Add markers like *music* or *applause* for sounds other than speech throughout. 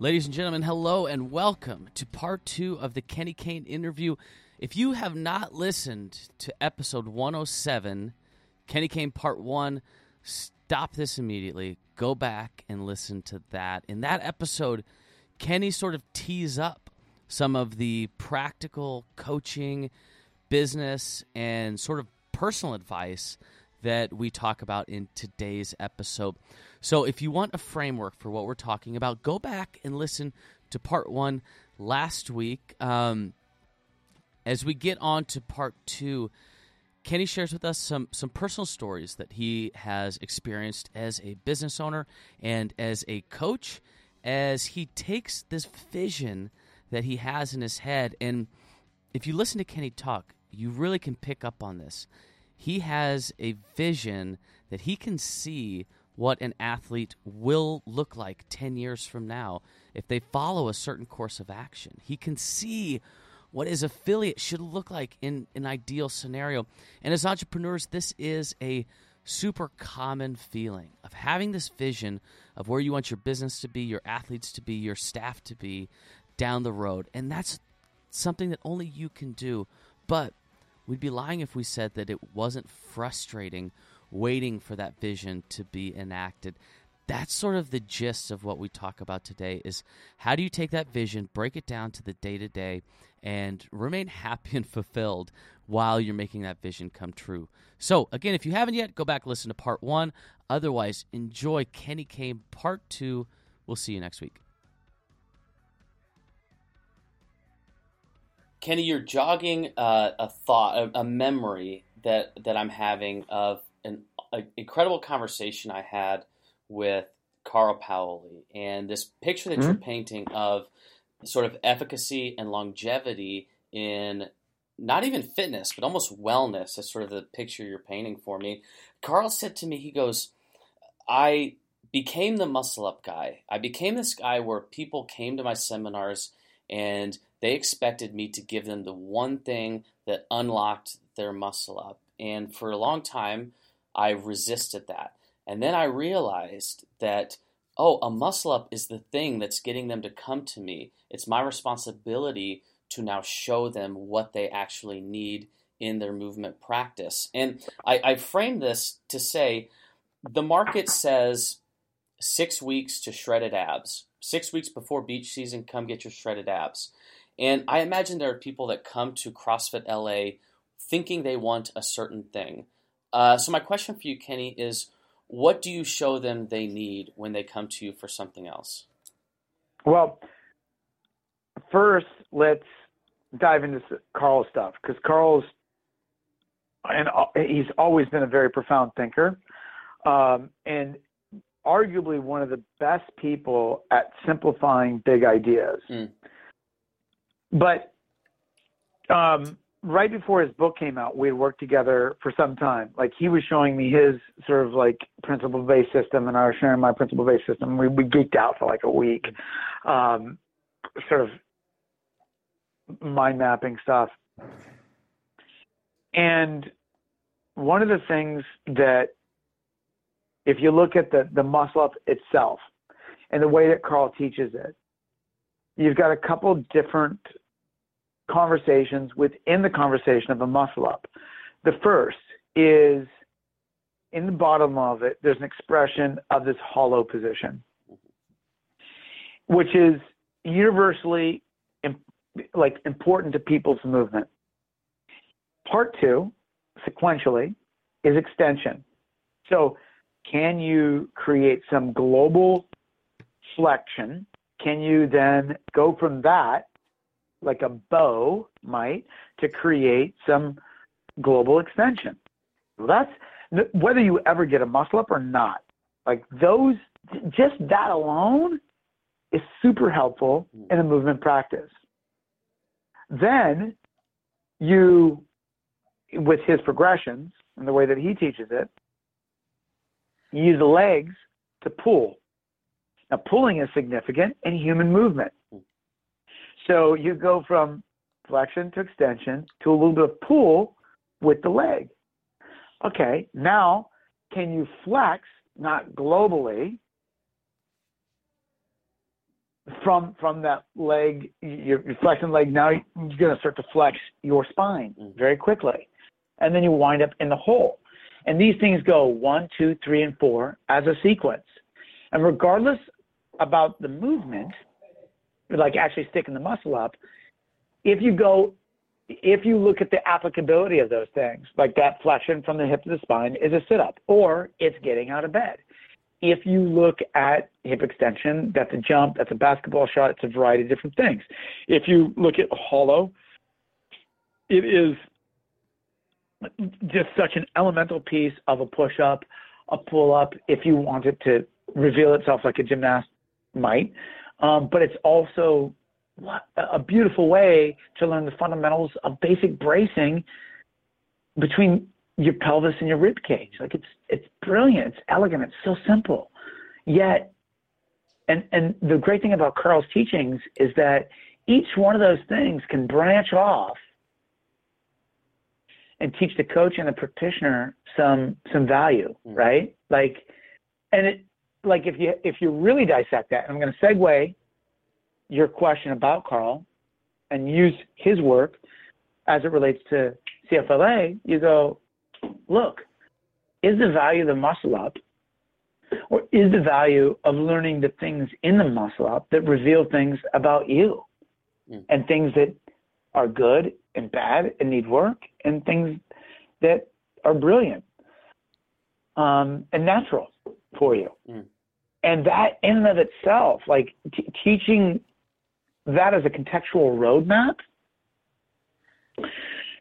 Ladies and gentlemen, hello and welcome to part two of the Kenny Kane interview. If you have not listened to episode 107, Kenny Kane part one, stop this immediately. Go back and listen to that. In that episode, Kenny sort of tees up some of the practical coaching, business, and sort of personal advice that we talk about in today's episode. So, if you want a framework for what we're talking about, go back and listen to part one last week. Um, as we get on to part two, Kenny shares with us some some personal stories that he has experienced as a business owner and as a coach, as he takes this vision that he has in his head. And if you listen to Kenny talk, you really can pick up on this. He has a vision that he can see what an athlete will look like 10 years from now if they follow a certain course of action. He can see what his affiliate should look like in an ideal scenario. And as entrepreneurs, this is a super common feeling of having this vision of where you want your business to be, your athletes to be, your staff to be down the road. And that's something that only you can do. But we'd be lying if we said that it wasn't frustrating waiting for that vision to be enacted. That's sort of the gist of what we talk about today is how do you take that vision, break it down to the day to day and remain happy and fulfilled while you're making that vision come true. So, again, if you haven't yet, go back listen to part 1. Otherwise, enjoy Kenny Kane part 2. We'll see you next week. Kenny, you're jogging uh, a thought, a, a memory that that I'm having of an incredible conversation I had with Carl Paoli, and this picture that mm-hmm. you're painting of sort of efficacy and longevity in not even fitness, but almost wellness is sort of the picture you're painting for me. Carl said to me, he goes, I became the muscle up guy. I became this guy where people came to my seminars and they expected me to give them the one thing that unlocked their muscle up. And for a long time, I resisted that. And then I realized that, oh, a muscle up is the thing that's getting them to come to me. It's my responsibility to now show them what they actually need in their movement practice. And I, I frame this to say the market says six weeks to shredded abs. Six weeks before beach season, come get your shredded abs. And I imagine there are people that come to CrossFit LA thinking they want a certain thing. Uh, so my question for you, Kenny, is what do you show them they need when they come to you for something else? Well, first let's dive into Carl's stuff because Carl's and uh, he's always been a very profound thinker, um, and arguably one of the best people at simplifying big ideas. Mm. But um, right before his book came out, we had worked together for some time. Like he was showing me his sort of like principle based system, and I was sharing my principle based system. We we geeked out for like a week, um, sort of mind mapping stuff. And one of the things that, if you look at the the muscle up itself, and the way that Carl teaches it, you've got a couple different conversations within the conversation of a muscle up. The first is in the bottom of it, there's an expression of this hollow position, which is universally like important to people's movement. Part two, sequentially, is extension. So, can you create some global flexion? Can you then go from that like a bow might, to create some global extension. Well, that's whether you ever get a muscle up or not. Like those, just that alone is super helpful hmm. in a movement practice. Then you, with his progressions and the way that he teaches it, you use the legs to pull. Now, pulling is significant in human movement. Hmm. So you go from flexion to extension to a little bit of pull with the leg. Okay, now can you flex, not globally, from from that leg, you're, you're flexing leg. Now you're going to start to flex your spine Mm. very quickly, and then you wind up in the hole. And these things go one, two, three, and four as a sequence. And regardless about the movement, like actually sticking the muscle up, if you go, if you look at the applicability of those things, like that flexion from the hip to the spine is a sit up, or it's getting out of bed. If you look at hip extension, that's a jump, that's a basketball shot, it's a variety of different things. If you look at hollow, it is just such an elemental piece of a push up, a pull up, if you want it to reveal itself like a gymnast might. Um, but it's also a beautiful way to learn the fundamentals of basic bracing between your pelvis and your rib cage. Like it's it's brilliant, it's elegant, it's so simple. Yet and and the great thing about Carl's teachings is that each one of those things can branch off and teach the coach and the practitioner some some value, Mm. right? Like and it like if you if you really dissect that, and I'm going to segue your question about Carl and use his work as it relates to CFLA, you go, look, is the value of the muscle up or is the value of learning the things in the muscle up that reveal things about you Mm. and things that are good and bad and need work and things that are brilliant um, and natural for you. Mm. And that in and of itself, like t- teaching that as a contextual roadmap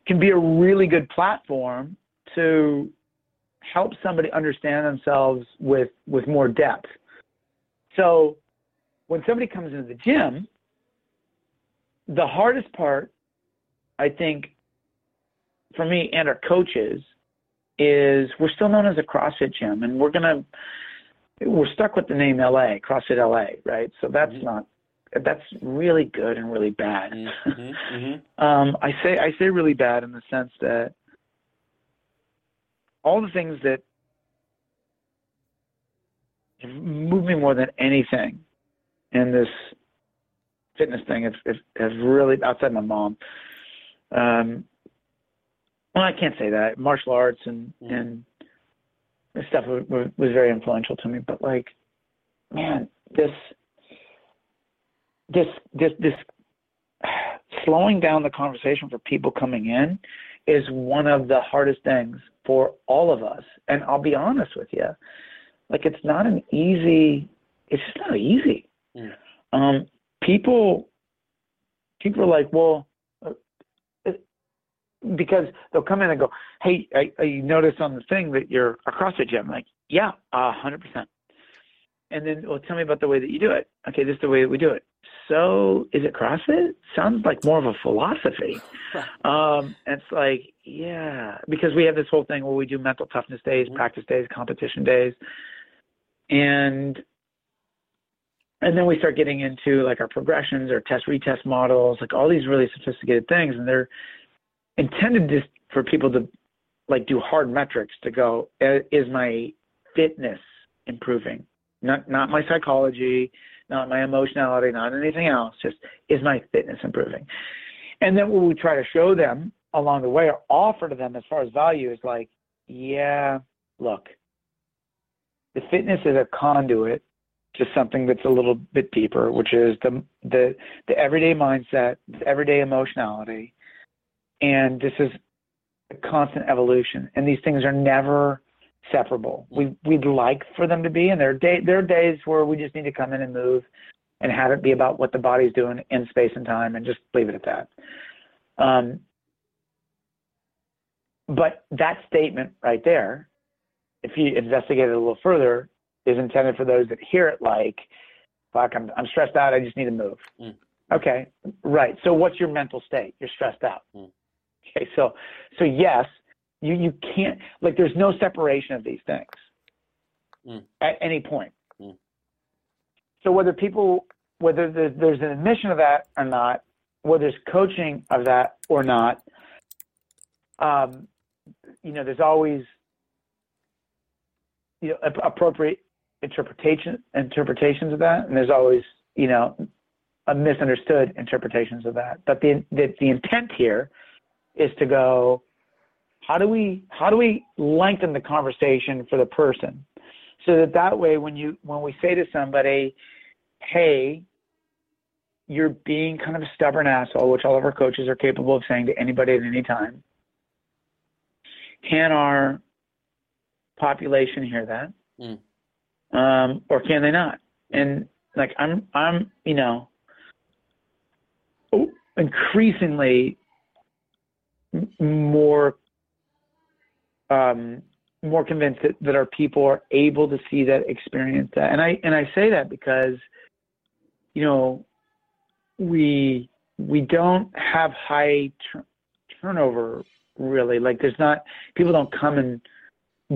can be a really good platform to help somebody understand themselves with with more depth. So when somebody comes into the gym, the hardest part, I think, for me and our coaches, is we're still known as a CrossFit gym, and we're gonna we're stuck with the name LA, CrossFit LA, right? So that's Mhm. not that's really good and really bad. Mm-hmm, mm-hmm. *laughs* Um, I say I say really bad in the sense that all the things that move me more than anything in this fitness thing have, have, have really outside my mom. Um, well, I can't say that martial arts and Mhm. and this stuff was, was very influential to me. But like, man, this this this this slowing down the conversation for people coming in is one of the hardest things for all of us. And I'll be honest with you, like it's not an easy. It's just not easy. Mm. Um, people people are like, well, because they'll come in and go, hey, I, I noticed on the thing that you're a CrossFit gym. I'm like, yeah, a hundred percent. And then, well, tell me about the way that you do it. Okay, this is the way that we do it. So, is it CrossFit? Sounds like more of a philosophy. *laughs* Um, it's like, yeah, because we have this whole thing where we do mental toughness days, Mhm. practice days, competition days, and and then we start getting into like our progressions, our test retest models, like all these really sophisticated things, and they're intended just for people to like do hard metrics to go, "Uh, is my fitness improving? Not not my psychology, not my emotionality, not anything else. Just is my fitness improving? And then what we try to show them along the way or offer to them as far as value is like, yeah, look, the fitness is a conduit to something that's a little bit deeper, which is the the the everyday mindset, the everyday emotionality, and this is a constant evolution. And these things are never separable. We we'd like for them to be, and there are day there are days where we just need to come in and move, and have it be about what the body's doing in space and time, and just leave it at that. Um, but that statement right there, if you investigate it a little further, is intended for those that hear it like, "Fuck, I'm I'm stressed out. I just need to move." Mm. Okay, right. So what's your mental state? You're stressed out. Mm. Okay, so so yes, you you can't like there's no separation of these things Mm. at any point. Mm. So whether people whether there's, there's an admission of that or not, whether there's coaching of that or not, um, you know, there's always you know appropriate interpretation interpretations of that, and there's always you know, a misunderstood interpretations of that. But the, the the intent here is to go, how do we how do we lengthen the conversation for the person, so that that way when you when we say to somebody, hey, you're being kind of a stubborn asshole, which all of our coaches are capable of saying to anybody at any time. Can our population hear that? Mm. Um, or can they not? And like I'm I'm, you know, increasingly more um, more convinced that, that our people are able to see that, experience that, and I and I say that because, you know, we we don't have high tur- turnover really. Like there's not people don't come and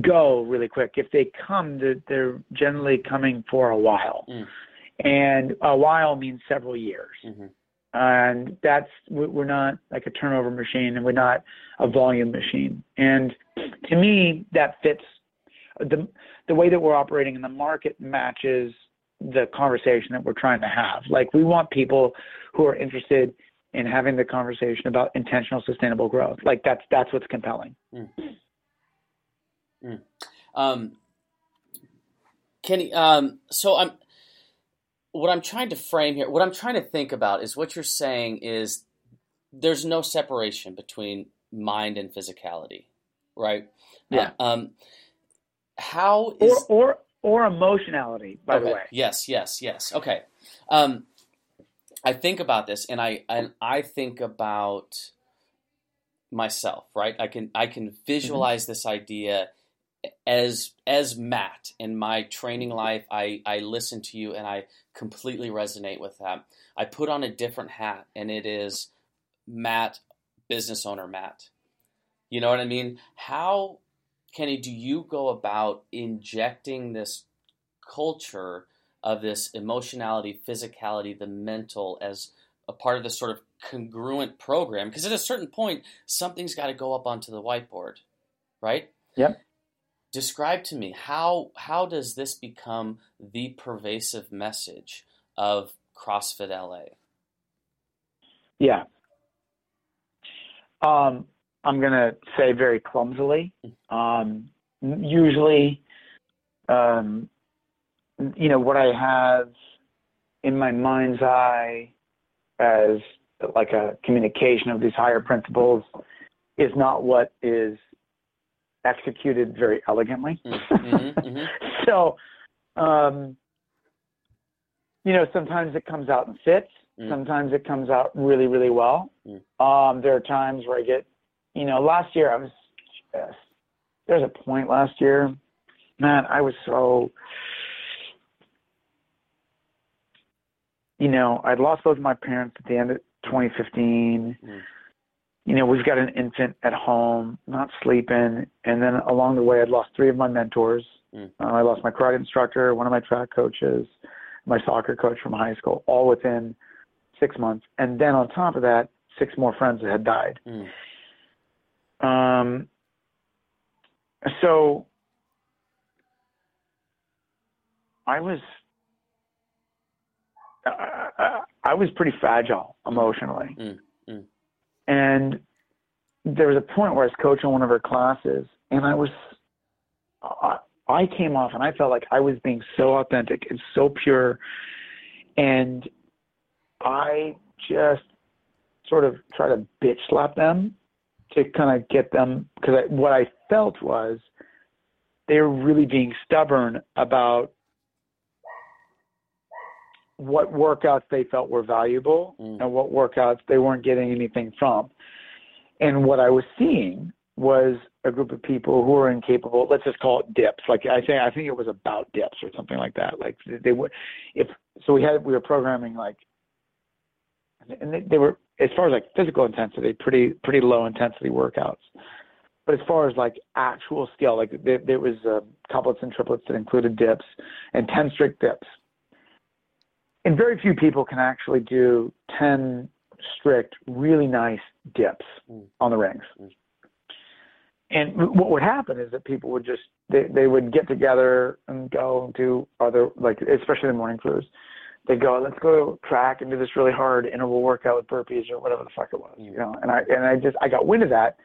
go really quick. If they come, they're, they're generally coming for a while, mm. and a while means several years. Mm-hmm and that's we're not like a turnover machine and we're not a volume machine and to me that fits the the way that we're operating in the market matches the conversation that we're trying to have like we want people who are interested in having the conversation about intentional sustainable growth like that's that's what's compelling mm. Mm. Um, Kenny, um, so I'm what I'm trying to frame here, what I'm trying to think about is what you're saying is there's no separation between mind and physicality, right? Yeah. Uh, um, how is or or or emotionality, by okay. the way. Yes, yes, yes. Okay. Um, I think about this, and I and I think about myself, right? I can I can visualize mm-hmm. this idea as as Matt in my training mm-hmm. life, I I listen to you and I completely resonate with that. I put on a different hat, and it is Matt, business owner Matt. You know what I mean? How, Kenny, do you go about injecting this culture of this emotionality, physicality, the mental as a part of this sort of congruent program? Because at a certain point, something's got to go up onto the whiteboard, right? Yep describe to me how how does this become the pervasive message of CrossFit LA? Yeah. Um, I'm going to say very clumsily. Um, usually, um, you know, what I have in my mind's eye as like a communication of these higher principles is not what is executed very elegantly. Mm-hmm, *laughs* mm-hmm. so, um, you know, sometimes it comes out and fits. Mm. Sometimes it comes out really, really well. Mm. Um, there are times where I get, you know, last year I was there's a point last year, man, I was so, you know, I'd lost both of my parents at the end of 2015. Mm you know, we've got an infant at home, not sleeping. And then along the way, I'd lost three of my mentors. Mm. Uh, I lost my karate instructor, one of my track coaches, my soccer coach from high school, all within six months. And then on top of that, six more friends that had died. Mm. Um, so I was, I, I was pretty fragile emotionally. Mm. And there was a point where I was coaching one of her classes, and I was, I, came off and I felt like I was being so authentic and so pure. And I just sort of try to bitch slap them to kind of get them, because what I felt was they were really being stubborn about what workouts they felt were valuable mm. and what workouts they weren't getting anything from. And what I was seeing was a group of people who were incapable. Let's just call it dips. Like I think, I think it was about dips or something like that. Like they would, if so, we had we were programming like, and they, they were as far as like physical intensity, pretty pretty low intensity workouts. But as far as like actual skill, like there, there was uh, couplets and triplets that included dips and ten strict dips and very few people can actually do 10 strict, really nice dips mm. on the rings. Mm. And what would happen is that people would just they, they would get together and go and do other like especially the morning crews. they go, let's go track and do this really hard interval workout with burpees or whatever the fuck it was, you know. And I and I just I got wind of that,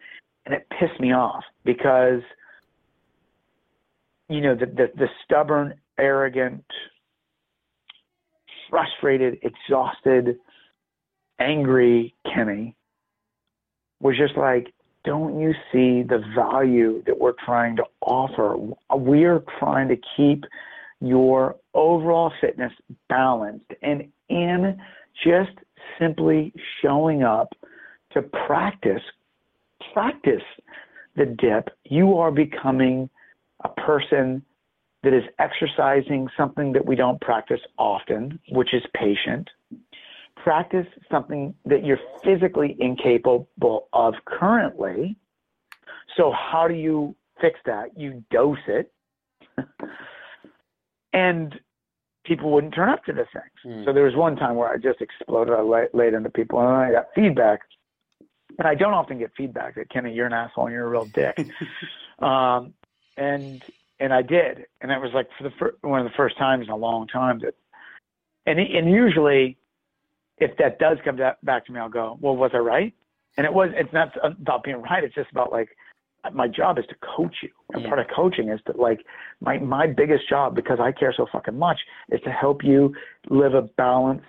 and it pissed me off because, you know, the the, the stubborn, arrogant, frustrated, exhausted, angry Kenny was just like, don't you see the value that we're trying to offer? We are trying to keep your overall fitness balanced and in just simply showing up to practice practice the dip you are becoming a person that is exercising something that we don't practice often which is patient practice something that you're physically incapable of currently so how do you fix that you dose it *laughs* and people wouldn't turn up to the things. Mm. So there was one time where I just exploded. I laid into people, and I got feedback. And I don't often get feedback that Kenny, you're an asshole, and you're a real dick. *laughs* um, and and I did, and that was like for the fir- one of the first times in a long time that. And and usually, if that does come back to me, I'll go, well, was I right? And it was. It's not about being right. It's just about like my job is to coach you. And part of coaching is to like my my biggest job because I care so fucking much is to help you live a balanced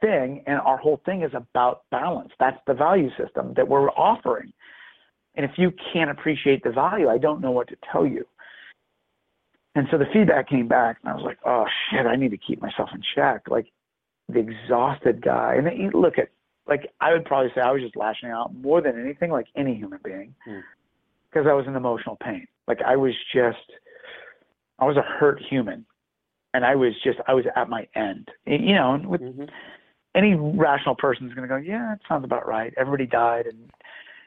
thing and our whole thing is about balance. That's the value system that we're offering. And if you can't appreciate the value, I don't know what to tell you. And so the feedback came back and I was like, "Oh shit, I need to keep myself in check." Like the exhausted guy. And you look at like I would probably say I was just lashing out more than anything, like any human being, because mm. I was in emotional pain. Like I was just, I was a hurt human, and I was just, I was at my end. You know, with mm-hmm. any rational person is going to go, yeah, it sounds about right. Everybody died, and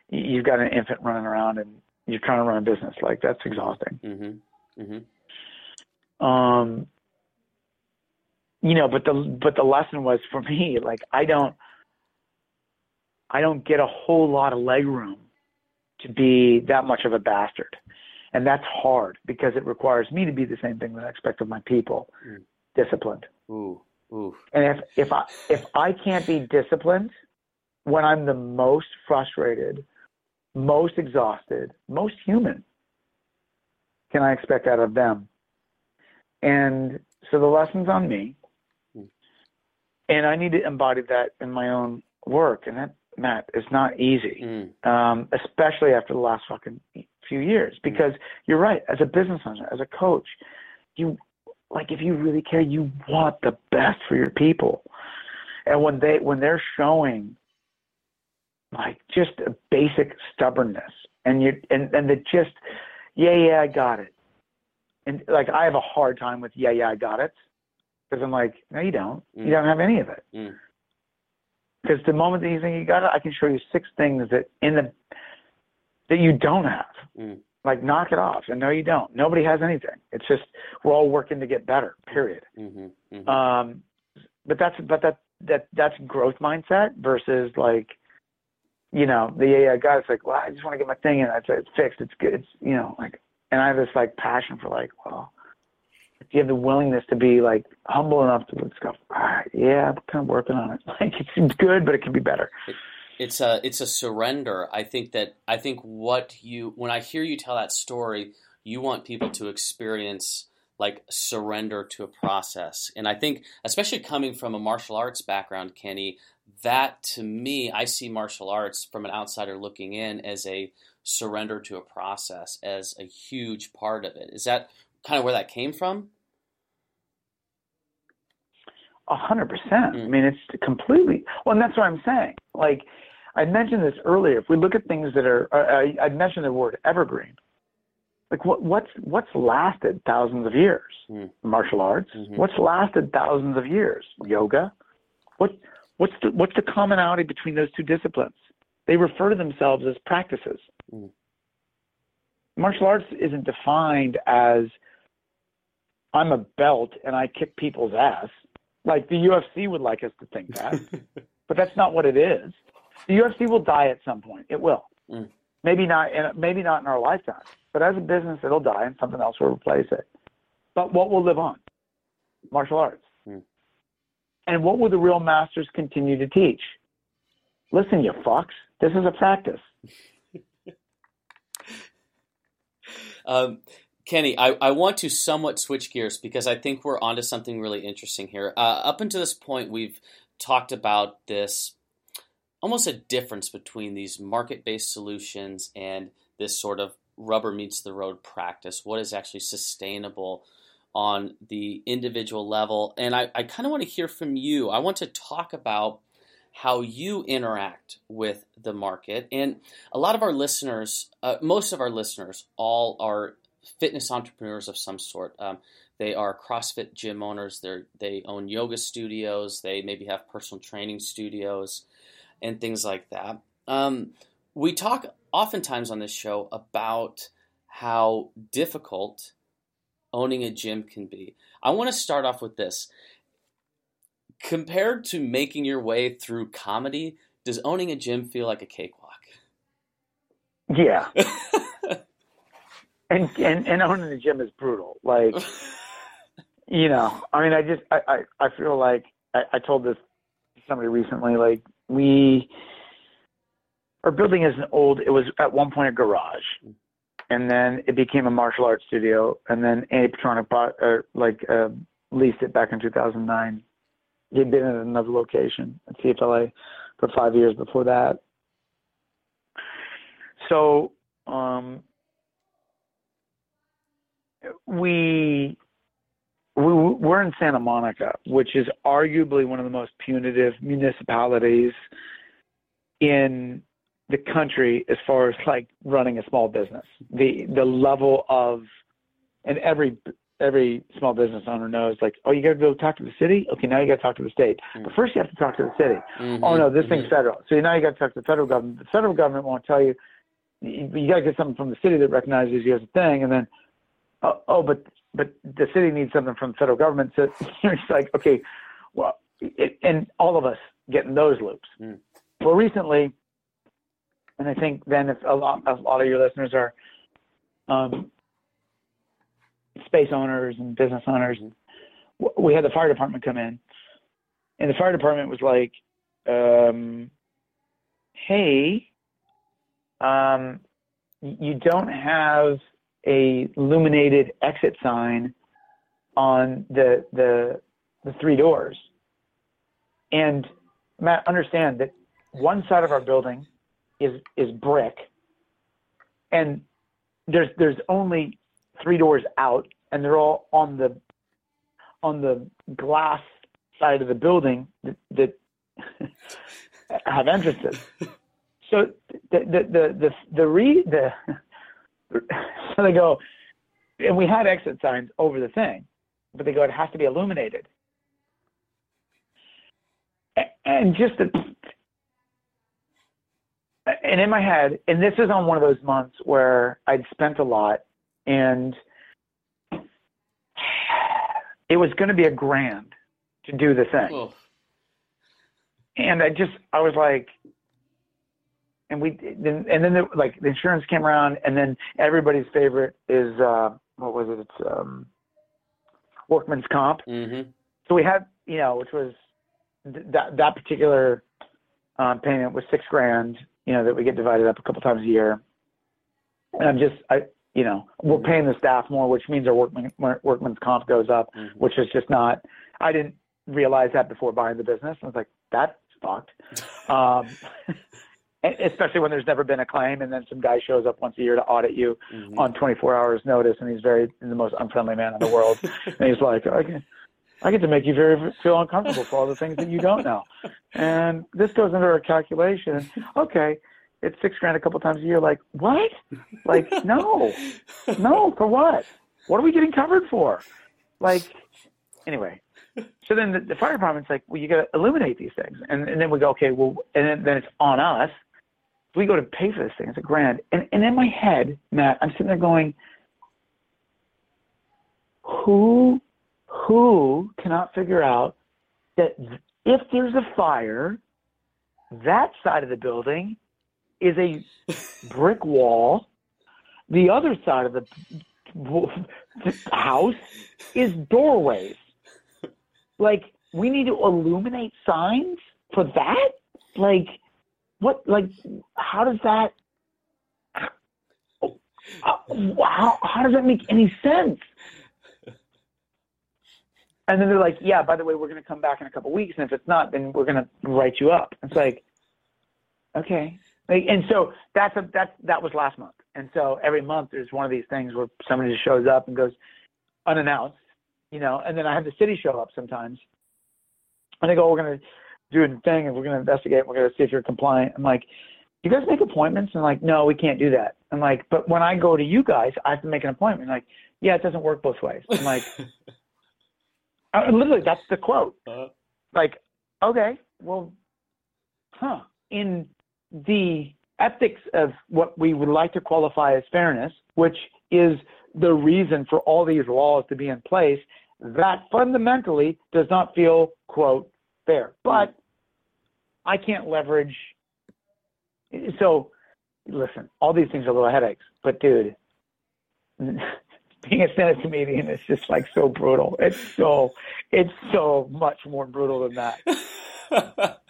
you've got an infant running around, and you're trying to run a business. Like that's exhausting. Mm-hmm. Mm-hmm. Um, you know, but the but the lesson was for me, like I don't I don't get a whole lot of leg room to be that much of a bastard. And that's hard because it requires me to be the same thing that I expect of my people, mm. disciplined. Ooh, ooh. And if if I if I can't be disciplined when I'm the most frustrated, most exhausted, most human, can I expect out of them? And so the lesson's on me. Mm. And I need to embody that in my own work. And that Matt, it's not easy, mm. um, especially after the last fucking few years. Mm. Because mm. you're right, as a business owner, as a coach, you like if you really care, you want the best for your people. And when they when they're showing like just a basic stubbornness, and you and and the just yeah yeah I got it, and like I have a hard time with yeah yeah I got it because I'm like no you don't mm. you don't have any of it. Mm. Because the moment that you think you got it, I can show you six things that in the that you don't have. Mm. Like knock it off. And no, you don't. Nobody has anything. It's just we're all working to get better. Period. Mm-hmm. Mm-hmm. Um, but that's but that that that's growth mindset versus like, you know, the yeah, yeah guy. It's like, well, I just want to get my thing in. It's it's fixed. It's good. It's you know like, and I have this like passion for like, well, if you have the willingness to be like humble enough to just go, all right, yeah, I'm kind of working on it. *laughs* Like it's good, but it can be better. It, it's a it's a surrender. I think that I think what you when I hear you tell that story, you want people to experience like surrender to a process. And I think especially coming from a martial arts background, Kenny, that to me, I see martial arts from an outsider looking in as a surrender to a process as a huge part of it. Is that kind of where that came from? A hundred percent. I mean, it's completely. Well, and that's what I'm saying. Like I mentioned this earlier. If we look at things that are, I, I mentioned the word evergreen. Like what, what's what's lasted thousands of years? Mm. Martial arts. Mm-hmm. What's lasted thousands of years? Yoga. What what's the what's the commonality between those two disciplines? They refer to themselves as practices. Mm. Martial arts isn't defined as I'm a belt and I kick people's ass. Like the UFC would like us to think that, *laughs* but that's not what it is. The UFC will die at some point. It will. Mm. Maybe not. In, maybe not in our lifetime. But as a business, it'll die, and something else will replace it. But what will live on? Martial arts. And what will the real masters continue to teach? Listen, you fucks, this is a practice. *laughs* um, Kenny, I, I want to somewhat switch gears because I think we're onto something really interesting here. Uh, up until this point, we've talked about this almost a difference between these market based solutions and this sort of rubber meets the road practice. What is actually sustainable on the individual level? And I, I kind of want to hear from you. I want to talk about how you interact with the market. And a lot of our listeners, uh, most of our listeners, all are fitness entrepreneurs of some sort. Um, they are CrossFit gym owners. They they own yoga studios. They maybe have personal training studios, and things like that. Um, we talk oftentimes on this show about how difficult owning a gym can be. I want to start off with this. Compared to making your way through comedy, does owning a gym feel like a cakewalk? Yeah. *laughs* and, and and owning a gym is brutal. Like, you know, I mean, I just I I, I feel like I, I told this to somebody recently. Like, we our building is an old. It was at one point a garage, mm. And then it became a martial arts studio, and then Andy Petranek bought or like uh, leased it back in 2009. He'd been at another location at CFLA for five years before that. So um, we we we're in Santa Monica, which is arguably one of the most punitive municipalities in the country as far as like running a small business. The the level of and every every small business owner knows like, oh, you got to go talk to the city. Okay, now you got to talk to the state. Mm-hmm. But first, you have to talk to the city. Mm-hmm. Oh no, this mm-hmm. thing's federal. So now you got to talk to the federal government. The federal government won't tell you. You, you got to get something from the city that recognizes you as a thing, and then, oh, oh but but the city needs something from the federal government. So *laughs* it's like, okay, well, it, and all of us get in those loops. Mm. Well, recently and I think then if a lot, a lot of your listeners are um, space owners and business owners, we had the fire department come in, and the fire department was like, um, "Hey, um, you don't have a illuminated exit sign on the the the three doors." And Matt, understand that one side of our building is is brick, and there's there's only three doors out, and they're all on the on the glass side of the building that, that *laughs* have entrances. So the the the the the, re, the *laughs* so they go, and we had exit signs over the thing, but they go it has to be illuminated. And just the and in my head, and this is on one of those months where I'd spent a lot and it was going to be a grand to do the thing. Oh. And I just, I was like, and we, and then the, like the insurance came around and then everybody's favorite is, uh, what was it? It's, um, workman's comp. Mm-hmm. So we had, you know, which was th- that, that particular, um, payment was six grand you know, that we get divided up a couple times a year. And I'm just, I, you know, we're paying the staff more, which means our workman, workman's comp goes up, mm-hmm. which is just not, I didn't realize that before buying the business. I was like, that's fucked. *laughs* um, *laughs* especially when there's never been a claim and then some guy shows up once a year to audit you mm-hmm. on 24 hours notice and he's very the most unfriendly man in the world *laughs* and he's like okay I get to make you very feel uncomfortable for all the things that you don't know. And this goes into our calculation. Okay, it's six grand a couple times a year. Like what? Like no, no. For what? What are we getting covered for? Like anyway. So then the, the fire department's like, well, you got to eliminate these things, and, and then we go, okay, well, and then, then it's on us. We go to pay for this thing. It's a grand, and and in my head, Matt, I'm sitting there going, who who cannot figure out that if there's a fire, that side of the building is a brick wall. The other side of the house is doorways. Like we need to illuminate signs for that? Like, what? Like, how does that? How, how does that make any sense? And then they're like, yeah, by the way, we're going to come back in a couple of weeks. And if it's not, then we're going to write you up. It's like, okay. Like, and so that's a, that's, that was last month. And so every month there's one of these things where somebody just shows up and goes unannounced, you know, and then I have the city show up sometimes and they go, we're going to do a thing and we're going to investigate. We're going to see if you're compliant. I'm like, you guys make appointments? And like, no, we can't do that. I'm like, but when I go to you guys, I have to make an appointment. Like, yeah, it doesn't work both ways. I'm like, *laughs* uh, literally, that's the quote. Uh-huh. Like, okay, well, huh. In the ethics of what we would like to qualify as fairness, which is the reason for all these laws to be in place, that fundamentally does not feel, quote, fair. But I can't leverage. So, listen, all these things are little headaches, but dude, being a stand-up comedian is just like so brutal. It's so, it's so much more brutal than that. *laughs*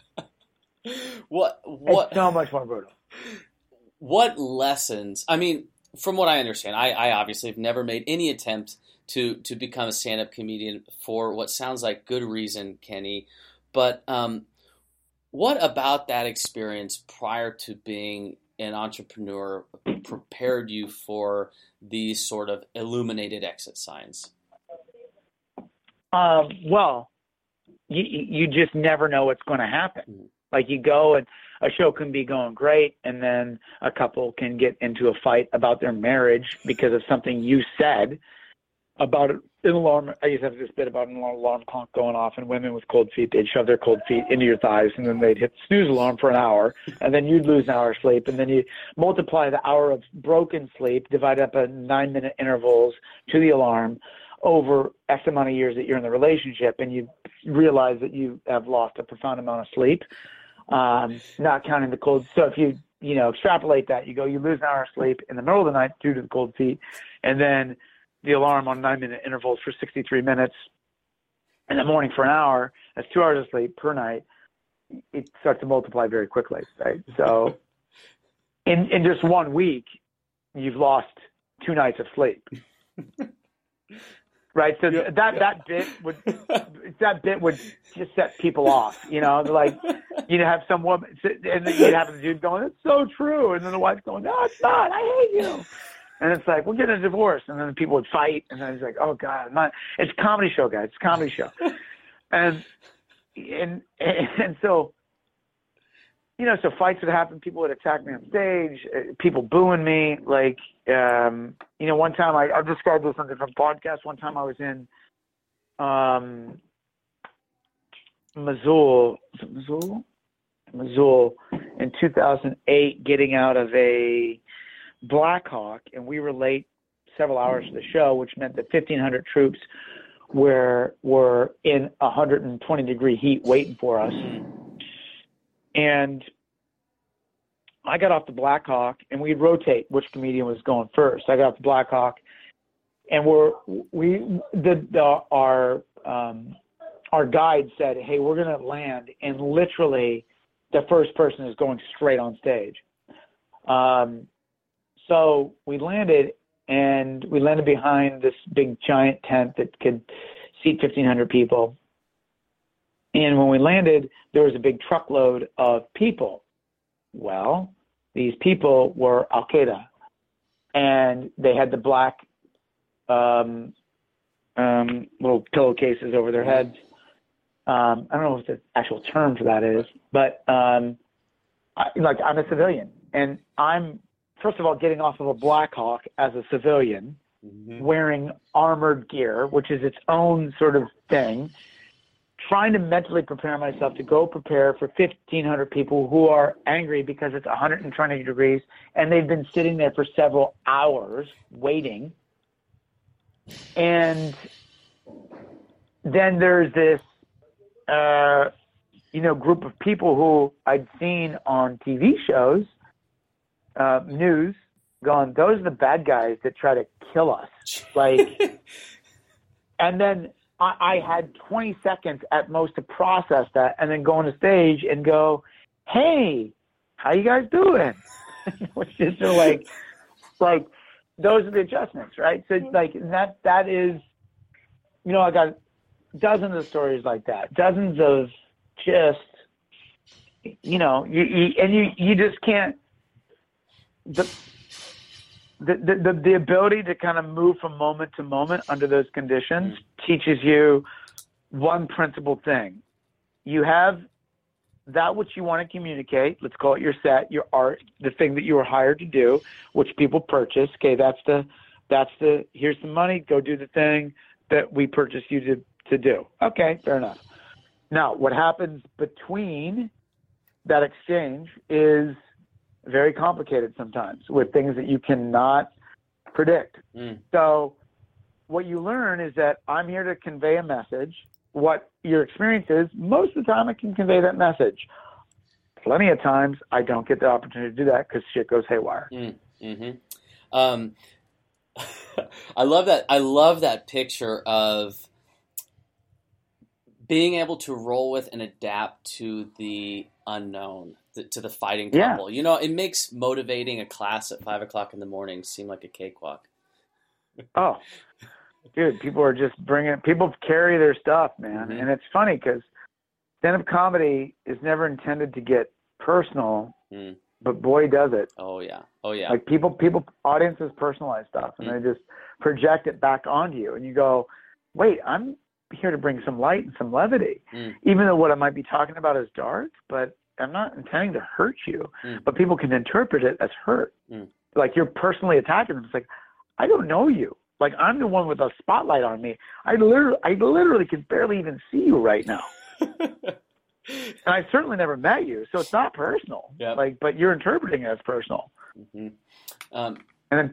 what? What? It's so much more brutal. What lessons? I mean, from what I understand, I, I obviously have never made any attempt to to become a stand-up comedian for what sounds like good reason, Kenny. But um, what about that experience prior to being an entrepreneur prepared you for these sort of illuminated exit signs? Um, well, you you just never know what's going to happen. Mm-hmm. Like you go and a show can be going great, and then a couple can get into a fight about their marriage because of something you said about an alarm. I used to have this bit about an alarm clock going off, and women with cold feet, they'd shove their cold feet into your thighs, and then they'd hit the snooze alarm for an hour, and then you'd lose an hour of sleep, and then you multiply the hour of broken sleep, divide up a nine minute intervals to the alarm over X amount of years that you're in the relationship, and you realize that you have lost a profound amount of sleep, um, not counting the cold. So if you you know extrapolate that, you go you lose an hour of sleep in the middle of the night due to the cold feet, and then the alarm on nine minute intervals for 63 minutes in the morning for an hour. That's two hours of sleep per night. It starts to multiply very quickly, right? So, *laughs* in in just one week, you've lost two nights of sleep. *laughs* right? So that that bit would that bit would just set people off. You know, like you'd have some woman, and then you'd have the dude going, "It's so true," and then the wife's going, "No, it's not. I hate you." And it's like, we're getting a divorce. And then people would fight. And then it's like, oh God, not, it's a comedy show, guys. It's a comedy show. *laughs* and, and, and so, you know, so fights would happen. People would attack me on stage, uh, people booing me. Like, um, you know, one time I, I've described this on different podcasts. One time I was in, um, Mosul, Mosul, Mosul in 2008, getting out of a Blackhawk, and we were late several hours to the show, which meant that 1,500 troops were were in 120 degree heat waiting for us. And I got off the Blackhawk, and we'd rotate which comedian was going first. I got off the Blackhawk, and we're we the, the our um, our guide said, "Hey, we're going to land," and literally, the first person is going straight on stage. Um, so we landed and we landed behind this big giant tent that could seat 1,500 people. And when we landed, there was a big truckload of people. Well, these people were Al Qaeda, and they had the black um, um, little pillowcases over their heads. Um, I don't know what the actual term for that is, but um, I, like I'm a civilian, and I'm first of all, getting off of a Blackhawk as a civilian, mm-hmm. wearing armored gear, which is its own sort of thing, trying to mentally prepare myself to go prepare for 1,500 people who are angry because it's 120 degrees and they've been sitting there for several hours waiting. And then there's this, uh, you know, group of people who I'd seen on TV shows uh, news going, those are the bad guys that try to kill us. Like, *laughs* and then I, I had 20 seconds at most to process that, and then go on the stage and go, "Hey, how you guys doing?" *laughs* Which is like, like those are the adjustments, right? So like that that is, you know, I got dozens of stories like that, dozens of just, you know, you, you and you you just can't the the, the, the ability to kind of move from moment to moment under those conditions mm-hmm. teaches you one principal thing. You have that which you want to communicate. Let's call it your set, your art, the thing that you were hired to do, which people purchase. Okay, that's the that's the here's the money. Go do the thing that we purchased you to to do. Okay, fair enough. Now, what happens between that exchange is very complicated sometimes with things that you cannot predict. Mm. So, what you learn is that I'm here to convey a message. What your experience is, most of the time I can convey that message. Plenty of times I don't get the opportunity to do that because shit goes haywire. Mm, hmm Um, *laughs* I love that. I love that picture of being able to roll with and adapt to the unknown, th- to the fighting Yeah. You know, it makes motivating a class at five o'clock in the morning seem like a cakewalk. *laughs* Oh, dude, people are just bringing. People carry their stuff, man, Mhm. and it's funny because stand-up comedy is never intended to get personal, Mm. but boy, does it. Oh yeah. Oh yeah. Like people, people, audiences personalize stuff, and Mm. they just project it back onto you, and you go, "Wait, I'm here to bring some light and some levity, Mm. even though what I might be talking about is dark, but I'm not intending to hurt you. Mm. But people can interpret it as hurt, Mm. like you're personally attacking them. It's like, I don't know you. Like I'm the one with a spotlight on me. I literally, I literally can barely even see you right now, *laughs* and I certainly never met you, so it's not personal. Yep. Like, but you're interpreting it as personal, hmm um, and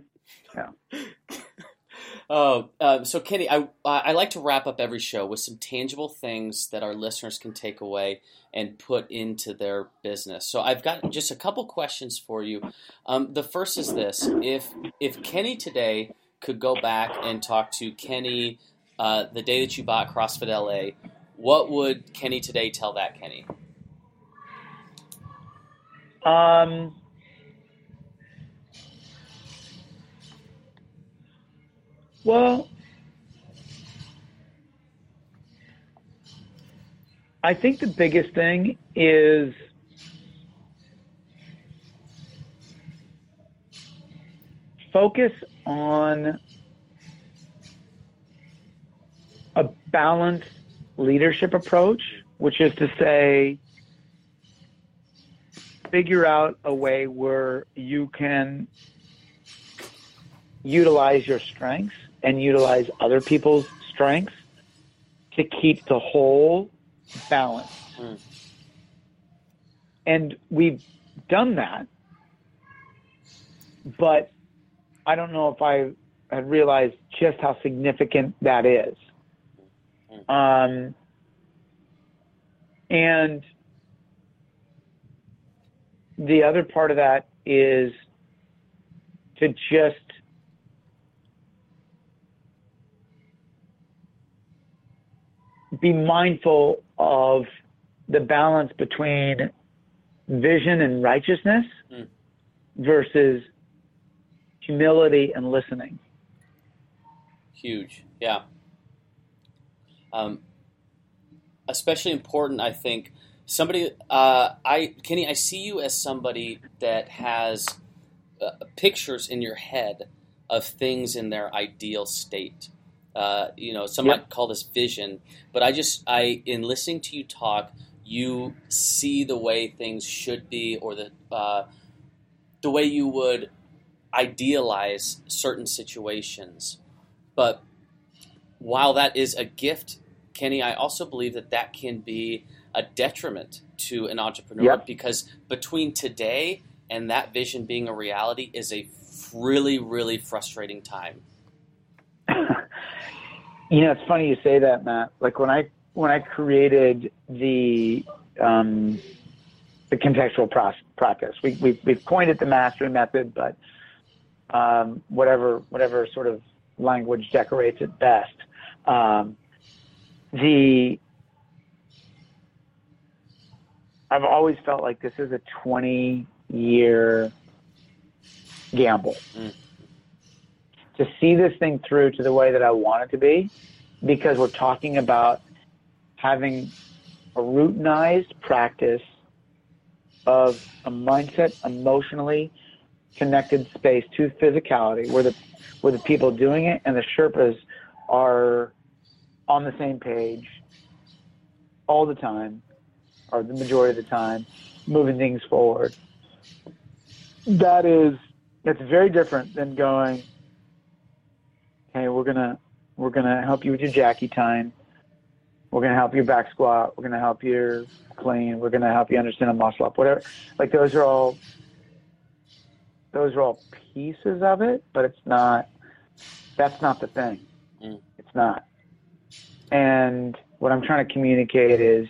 then *laughs* Oh, um, so Kenny, I I like to wrap up every show with some tangible things that our listeners can take away and put into their business. So I've got just a couple questions for you. Um, the first is this: if if Kenny today could go back and talk to Kenny uh, the day that you bought CrossFit LA, what would Kenny today tell that Kenny? Um, well, I think the biggest thing is focus on a balanced leadership approach, which is to say, figure out a way where you can utilize your strengths and utilize other people's strengths to keep the whole balanced. Mm. And we've done that, but I don't know if I had realized just how significant that is. Um, and the other part of that is to just be mindful of the balance between vision and righteousness Mm. versus humility and listening. Huge, yeah. Um, especially important, I think. Somebody, uh, I Kenny, I see you as somebody that has uh, pictures in your head of things in their ideal state. Uh, you know, some Yep. might call this vision, but I just, I in listening to you talk, you see the way things should be, or the uh, the way you would idealize certain situations. But while that is a gift, Kenny, I also believe that that can be a detriment to an entrepreneur Yep. because between today and that vision being a reality is a really, really frustrating time. *laughs* You know, it's funny you say that, Matt. Like when I when I created the um, the contextual pros- practice, we, we we've coined it the mastery method, but um, whatever whatever sort of language decorates it best. Um, the I've always felt like this is a 20 year gamble. Mm. To see this thing through to the way that I want it to be, because we're talking about having a routinized practice of a mindset emotionally connected space to physicality where the where the people doing it and the Sherpas are on the same page all the time or the majority of the time moving things forward. That is that's very different than going hey we're gonna we're gonna help you with your Jackie time. We're gonna help you back squat. We're gonna help you clean. We're gonna help you understand a muscle up whatever. Like those are all those are all pieces of it but it's not that's not the thing. Mm. it's not. And what i'm trying to communicate is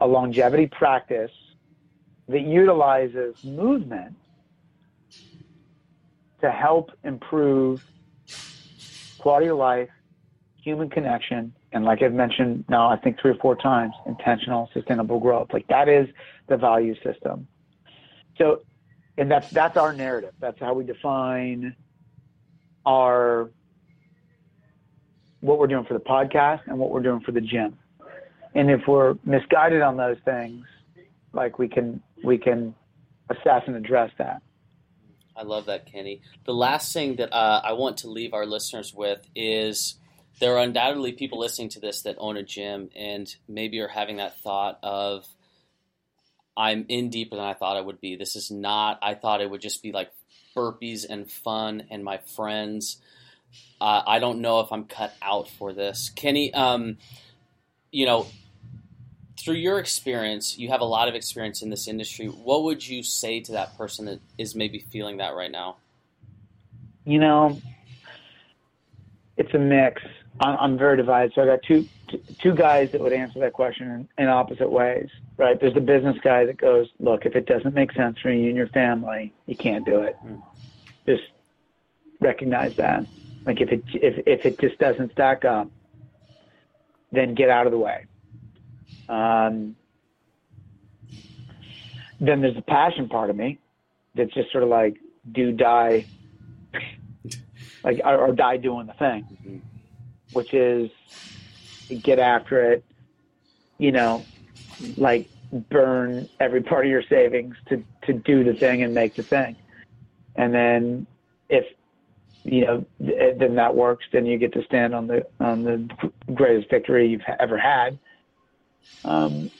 a longevity practice that utilizes movement to help improve quality of life, human connection, and like I've mentioned now, I think three or four times, intentional, sustainable growth. Like that is the value system. So, and that's that's our narrative. That's how we define our what we're doing for the podcast and what we're doing for the gym. And if we're misguided on those things, like we can we can assess and address that. I love that, Kenny. The last thing that uh, I want to leave our listeners with is there are undoubtedly people listening to this that own a gym and maybe are having that thought of, I'm in deeper than I thought I would be. This is not, I thought it would just be like burpees and fun and my friends. Uh, I don't know if I'm cut out for this. Kenny, um, you know, through your experience, you have a lot of experience in this industry. What would you say to that person that is maybe feeling that right now? You know, it's a mix. I'm, I'm very divided. So I got two two guys that would answer that question in, in opposite ways. Right? There's the business guy that goes, "Look, if it doesn't make sense for you and your family, you can't do it. Mm. Just recognize that. Like if it if if it just doesn't stack up, then get out of the way." Um, then there's the passion part of me that's just sort of like do die *laughs* like or, or die doing the thing Mhm. which is get after it you know like burn every part of your savings to to do the thing and make the thing and then if you know then that works then you get to stand on the on the greatest victory you've ever had um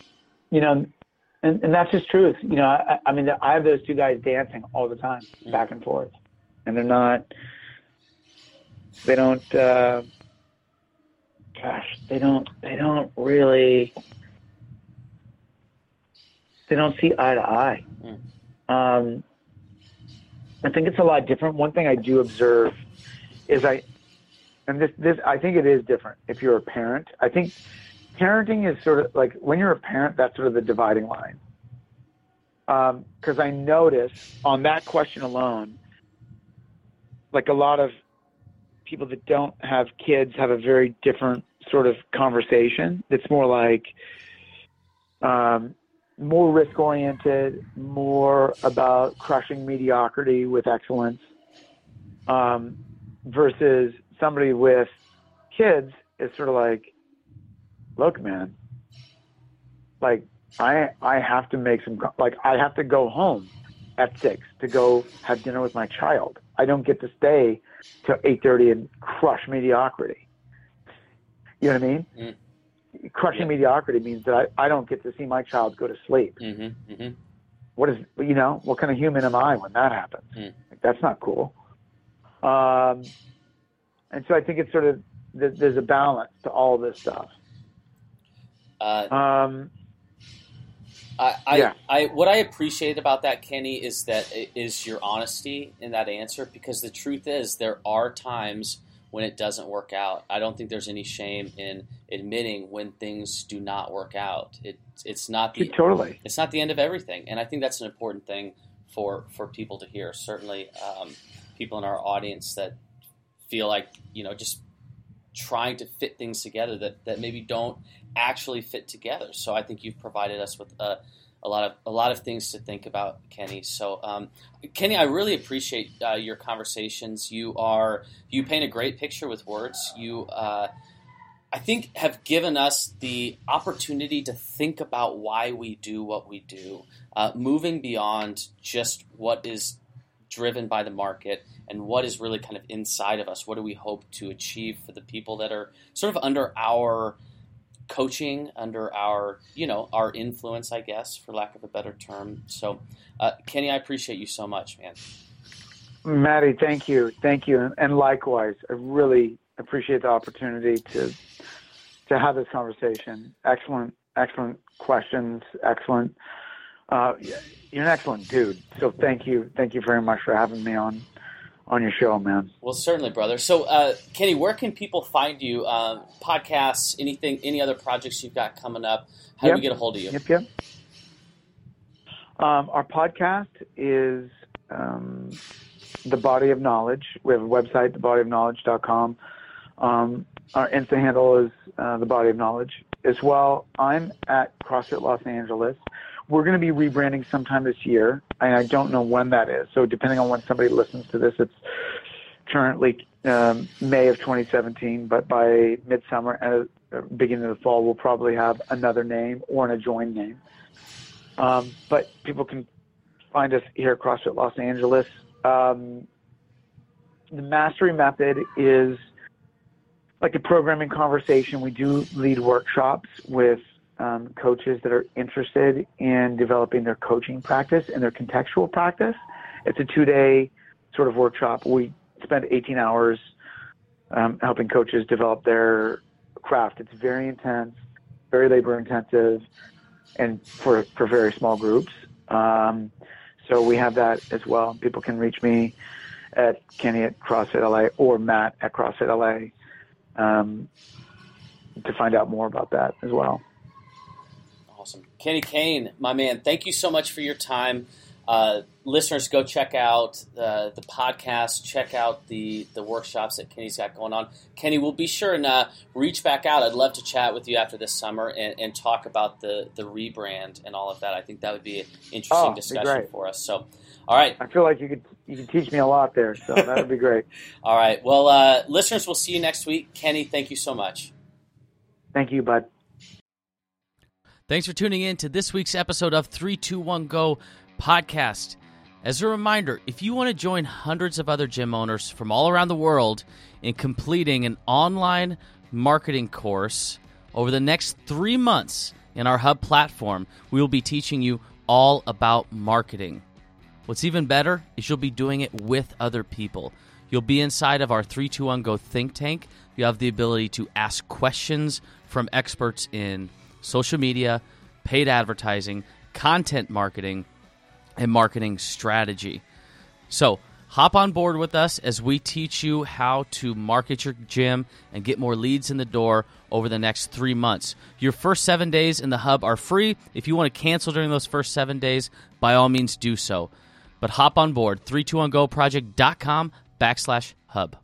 you know and, and that's just truth. You know, I, I mean, I have those two guys dancing all the time, back and forth, and they're not. They don't. Uh, gosh, they don't. They don't really. They don't see eye to eye. Um, I think it's a lot different. One thing I do observe is I, and this this I think it is different if you're a parent. I think parenting is sort of like when you're a parent, that's sort of the dividing line. Because I notice on that question alone, like a lot of people that don't have kids have a very different sort of conversation. It's more like um, more risk oriented, more about crushing mediocrity with excellence, um, versus somebody with kids is sort of like, look, man, like I I have to make some like I have to go home at six to go have dinner with my child. I don't get to stay till eight thirty and crush mediocrity. You know what I mean? Mm. Crushing Yeah. mediocrity means that I, I don't get to see my child go to sleep. Mm-hmm, mm-hmm. What is you know what kind of human am I when that happens? Mm. Like, that's not cool. Um, and so I think it's sort of there's a balance to all this stuff. Uh, Um, I, I, Yeah. I, what I appreciate about that, Kenny, is that is your honesty in that answer. Because the truth is, there are times when it doesn't work out. I don't think there's any shame in admitting when things do not work out. It, it's not the totally. it's not the end of everything, and I think that's an important thing for for people to hear. Certainly, um, people in our audience that feel like you know just trying to fit things together that, that maybe don't actually fit together. So I think you've provided us with a, a lot of a lot of things to think about, Kenny. So, um, Kenny, I really appreciate uh, your conversations. You are you paint a great picture with words. You, uh, I think, have given us the opportunity to think about why we do what we do, uh, moving beyond just what is driven by the market and what is really kind of inside of us. What do we hope to achieve for the people that are sort of under our coaching, under our you know our influence, I guess, for lack of a better term. So, uh, Kenny, I appreciate you so much, man. Maddie, thank you, thank you, and likewise, I really appreciate the opportunity to to have this conversation. Excellent, excellent questions. Excellent. Uh, you're an excellent dude. So thank you, thank you very much for having me on on your show, man. Well, certainly, brother. So, uh, Kenny, where can people find you? Uh, podcasts, anything, any other projects you've got coming up? How yep. do we get a hold of you? Yep, yep. Um, our podcast is um, The Body of Knowledge. We have a website, thebodyofknowledge.com. Um, our Insta handle is uh, The Body of Knowledge. As well, I'm at CrossFit Los Angeles we're going to be rebranding sometime this year, and I don't know when that is. So depending on when somebody listens to this, it's currently um, May of 2017, but by midsummer and uh, beginning of the fall, we'll probably have another name or an adjoined name. Um, but people can find us here across at CrossFit Los Angeles. Um, the mastery method is like a programming conversation. We do lead workshops with um, coaches that are interested in developing their coaching practice and their contextual practice. It's a two day sort of workshop. We spend 18 hours um, helping coaches develop their craft. It's very intense, very labor intensive, and for, for very small groups. Um, so we have that as well. People can reach me at Kenny at CrossFit LA or Matt at CrossFit LA um, to find out more about that as well. Kenny Kane, my man, thank you so much for your time. Uh, listeners, go check out uh, the podcast, check out the, the workshops that Kenny's got going on. Kenny, we'll be sure and uh, reach back out. I'd love to chat with you after this summer and, and, talk about the, the rebrand and all of that. I think that would be an interesting oh, discussion for us. So, all right. I feel like you could you could teach me a lot there, so that would be *laughs* great. all right. Well, uh, listeners, we'll see you next week. Kenny, thank you so much. Thank you, bud. Thanks for tuning in to this week's episode of 321 Go podcast. As a reminder, if you want to join hundreds of other gym owners from all around the world in completing an online marketing course over the next three months in our hub platform, we will be teaching you all about marketing. What's even better is you'll be doing it with other people. You'll be inside of our 321 Go think tank. You have the ability to ask questions from experts in social media, paid advertising, content marketing, and marketing strategy. So, hop on board with us as we teach you how to market your gym and get more leads in the door over the next three months. Your first seven days in the hub are free. If you want to cancel during those first seven days, by all means do so. But hop on board 321goproject.com backslash hub.